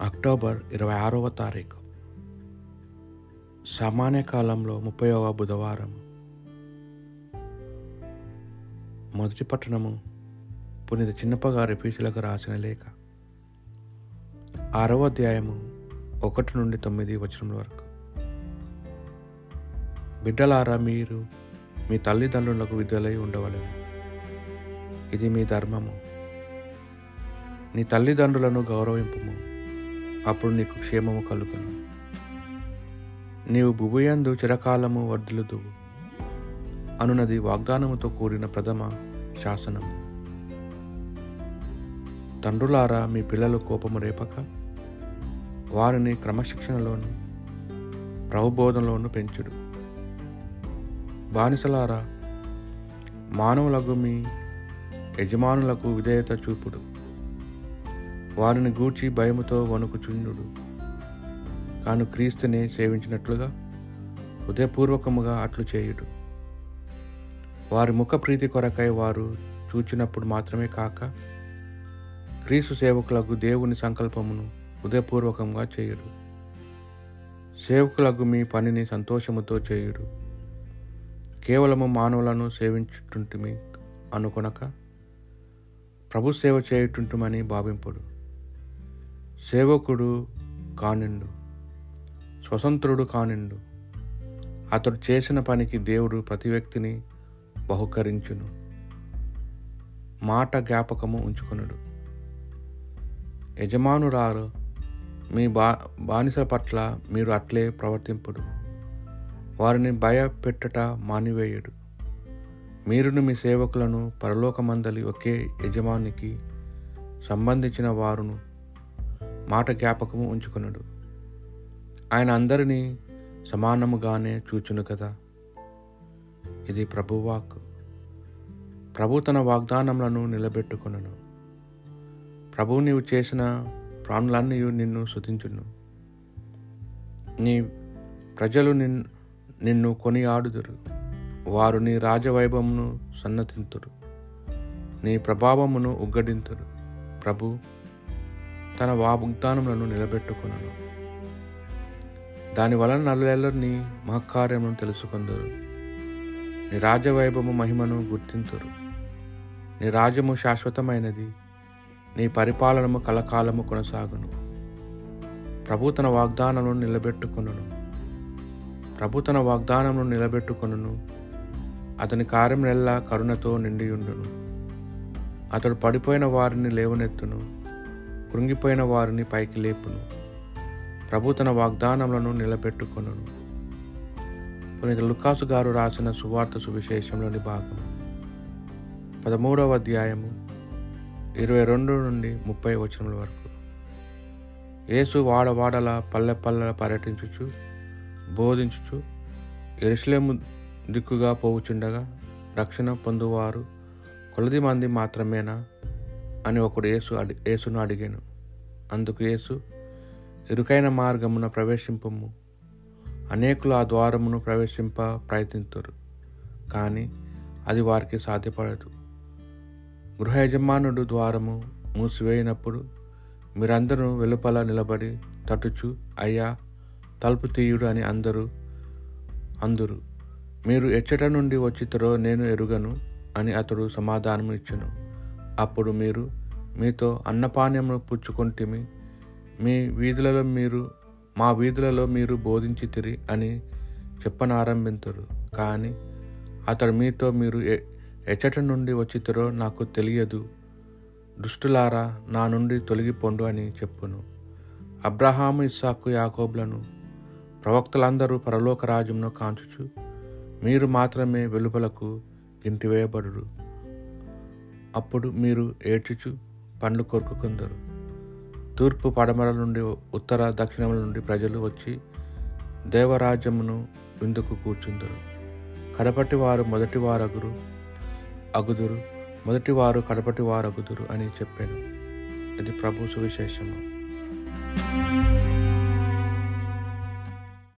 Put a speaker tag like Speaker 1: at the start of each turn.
Speaker 1: October ఇరవై ఆరవ తారీఖు. సామాన్య కాలంలో ముప్పైవ బుధవారం. మొదటి పట్టణము పునిత చిన్నప్పగారి పీసులకు రాసిన లేఖ. ఆరవ అధ్యాయము ఒకటి నుండి తొమ్మిది వచనం వరకు. బిడ్డలారా మీరు మీ తల్లిదండ్రులకు విద్యలై ఉండవలేదు ఇది మీ ధర్మము. నీ తల్లిదండ్రులను గౌరవింపుము. అప్పుడు నీకు క్షేమము కలుగును. నీవు భుభుయందు చిరకాలము వర్ధిల్లుదువు. అనునది వాగ్దానముతో కూడిన ప్రథమ శాసనము. తండ్రులారా మీ పిల్లలు కోపము రేపక వారిని క్రమశిక్షణలోను ప్రభుబోధంలోను పెంచుడు. బానిసలారా మానవులకు మీ యజమానులకు విధేయత చూపుడు. వారిని గూర్చి భయముతో వణుకుచుండు కాను క్రీస్తుని సేవించినట్లుగా హృదయపూర్వకముగా అట్లు చేయుడు. వారి ముఖ ప్రీతి కొరకై వారు చూచినప్పుడు మాత్రమే కాక క్రీస్తు సేవకులకు దేవుని సంకల్పమును హృదయపూర్వకంగా చేయుడు. సేవకులకు మీ పనిని సంతోషముతో చేయుడు. కేవలము మానవులను సేవించుటుంటిమి అనుకొనక ప్రభు సేవ చేయుటుంటుమని భావింపుడు. సేవకుడు కానిండు స్వతంత్రుడు కానిండు. అతడు చేసిన పనికి దేవుడు ప్రతి వ్యక్తిని బహుకరించును. మాట జ్ఞాపకము ఉంచుకొనుడు. యజమానురారు మీ బా బానిసల పట్ల మీరు అట్లే ప్రవర్తింపుడు. వారిని భయపెట్టట మానివేయుడు. మీరును మీ సేవకులను పరలోకమందలి ఒకే యజమానికి సంబంధించిన వారును మాట జ్ఞాపకము ఉంచుకొనుడు. ఆయన అందరినీ సమానముగానే చూచును కదా. ఇది ప్రభువాక్ ప్రభు తన వాగ్దానములను నిలబెట్టుకొనను. ప్రభు నీవు చేసిన ప్రాణులన్నీ నిన్ను శుతించును నీ ప్రజలు నిన్ నిన్ను కొనియాడుదురు. వారు నీ రాజవైభవమును సన్నతింతురు. నీ ప్రభావమును ఉగ్గడింతురు. ప్రభు తన వాగ్దానములను నిలబెట్టుకున్నాను దాని వలన నల్లెల్లరిని మహకార్యమును తెలుసుకుందరు. నీ రాజవైభవము మహిమను గుర్తింతురు. నీ రాజ్యము శాశ్వతమైనది. నీ పరిపాలనము కలకాలము కొనసాగును. ప్రభు తన వాగ్దానమును నిలబెట్టుకును ప్రభు తన వాగ్దానమును నిలబెట్టుకొనును. అతని కార్యం నెల్లా కరుణతో నిండియుండును. అతడు పడిపోయిన వారిని లేవనెత్తును. కృంగిపోయిన వారిని పైకి లేపును. ప్రభు తన వాగ్దానములను నిలబెట్టుకొను పునీత లుకాసు గారు రాసిన సువార్త సువిశేషంలోని భాగం పదమూడవ అధ్యాయము ఇరవై రెండు నుండి ముప్పై వచనముల వరకు. యేసు వాడవాడల పల్లె పల్లె పర్యటించుచు బోధించుచు ఎరుసలేము దిక్కుగా పోవుచుండగా రక్షణ పొందువారు కొలది మంది మాత్రమేనా? అని ఒకడు యేసు అడి యేసును అడిగాను. అందుకు యేసు ఇరుకైన మార్గమున ప్రవేశింపము. అనేకులు ఆ ద్వారమును ప్రవేశింప ప్రయత్నిస్తారు కానీ అది వారికి సాధ్యపడదు. గృహ యజమానుడు ద్వారము మూసివేయినప్పుడు మీరందరూ వెలుపల నిలబడి తటుచు అయ్యా తలుపు తీయుడు అని అందరూ అందరు. మీరు ఎచ్చట నుండి వచ్చితరో నేను ఎరుగను అని అతడు సమాధానం ఇచ్చెను. అప్పుడు మీరు మీతో అన్నపానీయమును పుచ్చుకొంటిమి. మీ వీధులలో మీరు మా వీధులలో మీరు బోధించితిరి అని చెప్పనారంభింతురు. కానీ అతడు మీతో మీరు ఎచ్చట నుండి వచ్చితరో నాకు తెలియదు. దుష్టులారా నా నుండి తొలగిపోండు అని చెప్పును. అబ్రహాము ఇస్సాకు యాకోబ్లను ప్రవక్తలందరూ పరలోక రాజ్యంలో కాంచుచు మీరు మాత్రమే వెలుపలకు గింటివేయబడు అప్పుడు మీరు ఏడ్చుచు పండ్లు కొరుకుందరు తూర్పు పడమరల నుండి ఉత్తర దక్షిణముల నుండి ప్రజలు వచ్చి దేవరాజ్యమును విందుకు కూర్చుందరు. కడపటి వారు మొదటి వారగురు అగుదురు మొదటి వారు కడపటి వారు అగుదురు అని చెప్పాను. ఇది ప్రభు సువిశేషము.